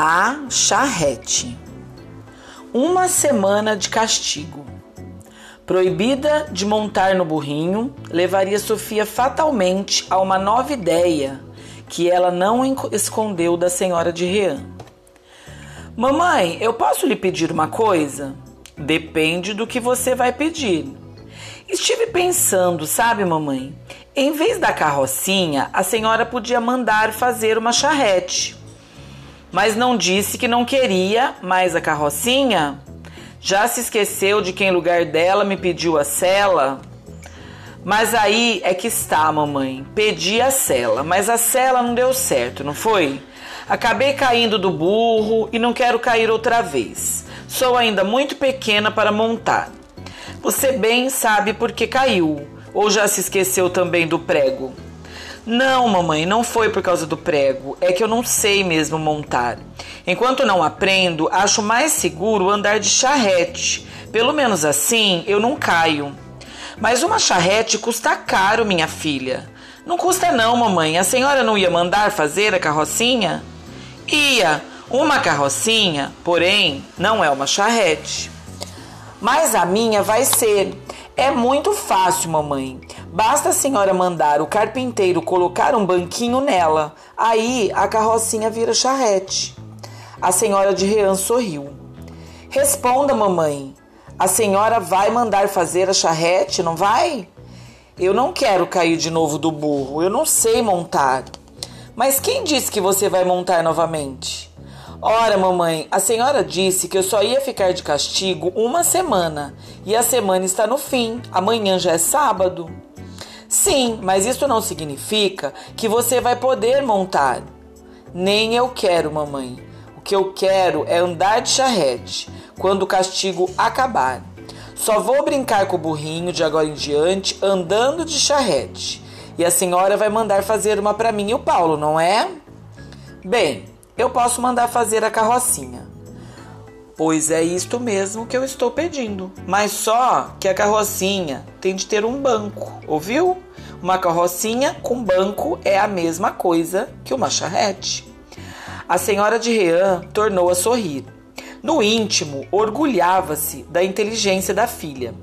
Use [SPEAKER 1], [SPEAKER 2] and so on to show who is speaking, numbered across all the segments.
[SPEAKER 1] A charrete. Uma semana de castigo. Proibida de montar no burrinho, levaria Sofia fatalmente a uma nova ideia que ela não escondeu da senhora de Rean. Mamãe, eu posso lhe pedir uma coisa? Depende do que você vai pedir. Estive pensando, sabe, mamãe? Em vez da carrocinha, a senhora podia mandar fazer uma charrete mas não disse que não queria mais a carrocinha? Já se esqueceu de quem lugar dela me pediu a cela? Mas aí é que está, mamãe. Pedi a cela, mas a cela não deu certo, não foi? Acabei caindo do burro e não quero cair outra vez. Sou ainda muito pequena para montar. Você bem sabe por que caiu, ou já se esqueceu também do prego? Não, mamãe, não foi por causa do prego. É que eu não sei mesmo montar. Enquanto não aprendo, acho mais seguro andar de charrete. Pelo menos assim eu não caio. Mas uma charrete custa caro, minha filha. Não custa não, mamãe. A senhora não ia mandar fazer a carrocinha? Ia. Uma carrocinha, porém, não é uma charrete. Mas a minha vai ser. É muito fácil, mamãe. Basta a senhora mandar o carpinteiro colocar um banquinho nela. Aí a carrocinha vira charrete. A senhora de Rean sorriu. Responda, mamãe. A senhora vai mandar fazer a charrete, não vai? Eu não quero cair de novo do burro. Eu não sei montar. Mas quem disse que você vai montar novamente? Ora, mamãe, a senhora disse que eu só ia ficar de castigo uma semana. E a semana está no fim. Amanhã já é sábado. Sim, mas isso não significa que você vai poder montar. Nem eu quero, mamãe. O que eu quero é andar de charrete quando o castigo acabar. Só vou brincar com o burrinho de agora em diante andando de charrete. E a senhora vai mandar fazer uma para mim e o Paulo, não é? Bem, eu posso mandar fazer a carrocinha. Pois é isto mesmo que eu estou pedindo. Mas só que a carrocinha tem de ter um banco, ouviu? Uma carrocinha com banco é a mesma coisa que uma charrete. A senhora de Rean tornou a sorrir. No íntimo, orgulhava-se da inteligência da filha,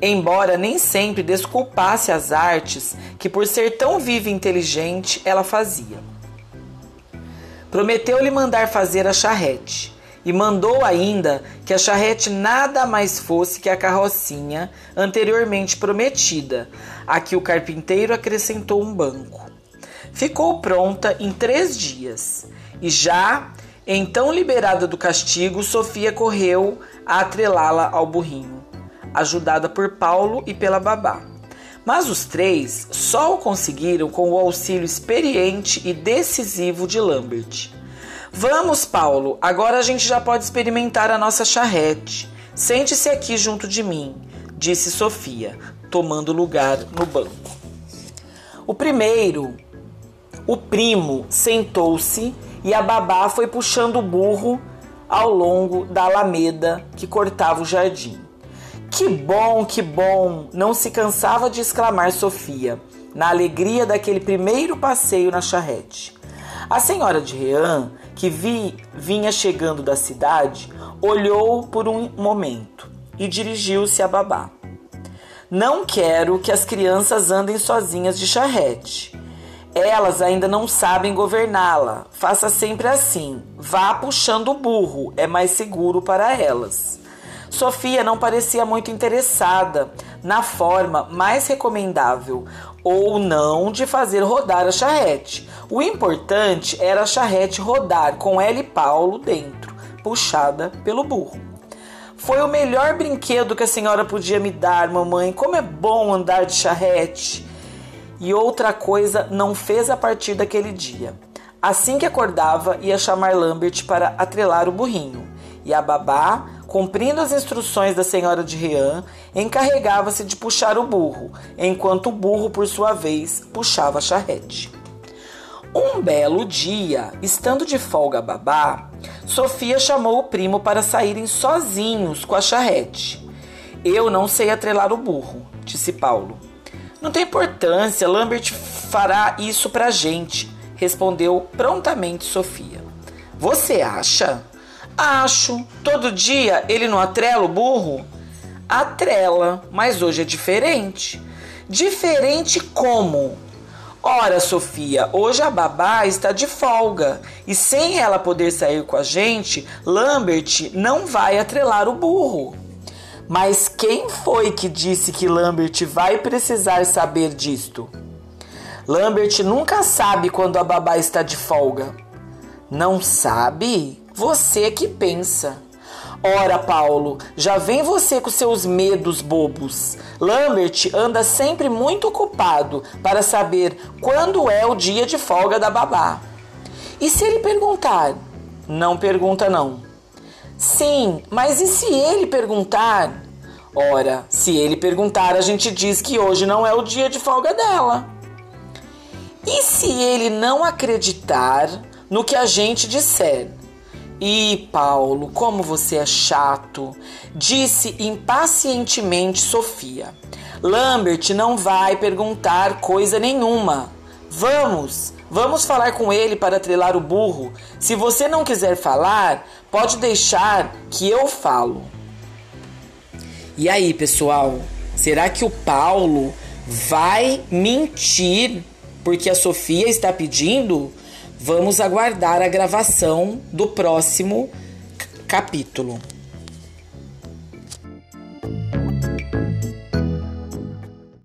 [SPEAKER 1] embora nem sempre desculpasse as artes que, por ser tão viva e inteligente, ela fazia. Prometeu-lhe mandar fazer a charrete e mandou ainda que a charrete nada mais fosse que a carrocinha anteriormente prometida, a que o carpinteiro acrescentou um banco. Ficou pronta em três dias e já, então liberada do castigo, Sofia correu a atrelá-la ao burrinho, ajudada por Paulo e pela babá. Mas os três só o conseguiram com o auxílio experiente e decisivo de Lambert. Vamos, Paulo, agora a gente já pode experimentar a nossa charrete. Sente-se aqui junto de mim, disse Sofia, tomando lugar no banco. O primeiro, o primo, sentou-se e a babá foi puxando o burro ao longo da alameda que cortava o jardim. Que bom, que bom! Não se cansava de exclamar Sofia, na alegria daquele primeiro passeio na charrete. A senhora de Rean, que vi, vinha chegando da cidade, olhou por um momento e dirigiu-se a babá. Não quero que as crianças andem sozinhas de charrete. Elas ainda não sabem governá-la. Faça sempre assim. Vá puxando o burro, é mais seguro para elas. Sofia não parecia muito interessada na forma mais recomendável ou não de fazer rodar a charrete. O importante era a charrete rodar com ela e Paulo dentro, puxada pelo burro. Foi o melhor brinquedo que a senhora podia me dar, mamãe. Como é bom andar de charrete! E outra coisa não fez a partir daquele dia. Assim que acordava, ia chamar Lambert para atrelar o burrinho. E a babá cumprindo as instruções da senhora de Rian, encarregava-se de puxar o burro, enquanto o burro, por sua vez, puxava a charrete. Um belo dia, estando de folga babá, Sofia chamou o primo para saírem sozinhos com a charrete. Eu não sei atrelar o burro, disse Paulo. Não tem importância, Lambert fará isso pra gente, respondeu prontamente Sofia. Você acha? Acho. Todo dia ele não atrela o burro? Atrela, mas hoje é diferente. Diferente como? Ora, Sofia, hoje a babá está de folga e sem ela poder sair com a gente, Lambert não vai atrelar o burro. Mas quem foi que disse que Lambert vai precisar saber disto? Lambert nunca sabe quando a babá está de folga. Não sabe? Você que pensa. Ora, Paulo, já vem você com seus medos bobos. Lambert anda sempre muito ocupado para saber quando é o dia de folga da babá. E se ele perguntar? Não pergunta, não. Sim, mas e se ele perguntar? Ora, se ele perguntar, a gente diz que hoje não é o dia de folga dela. E se ele não acreditar no que a gente disser? E Paulo, como você é chato, disse impacientemente Sofia. Lambert não vai perguntar coisa nenhuma. Vamos, vamos falar com ele para trelar o burro. Se você não quiser falar, pode deixar que eu falo. E aí, pessoal, será que o Paulo vai mentir porque a Sofia está pedindo? Vamos aguardar a gravação do próximo capítulo.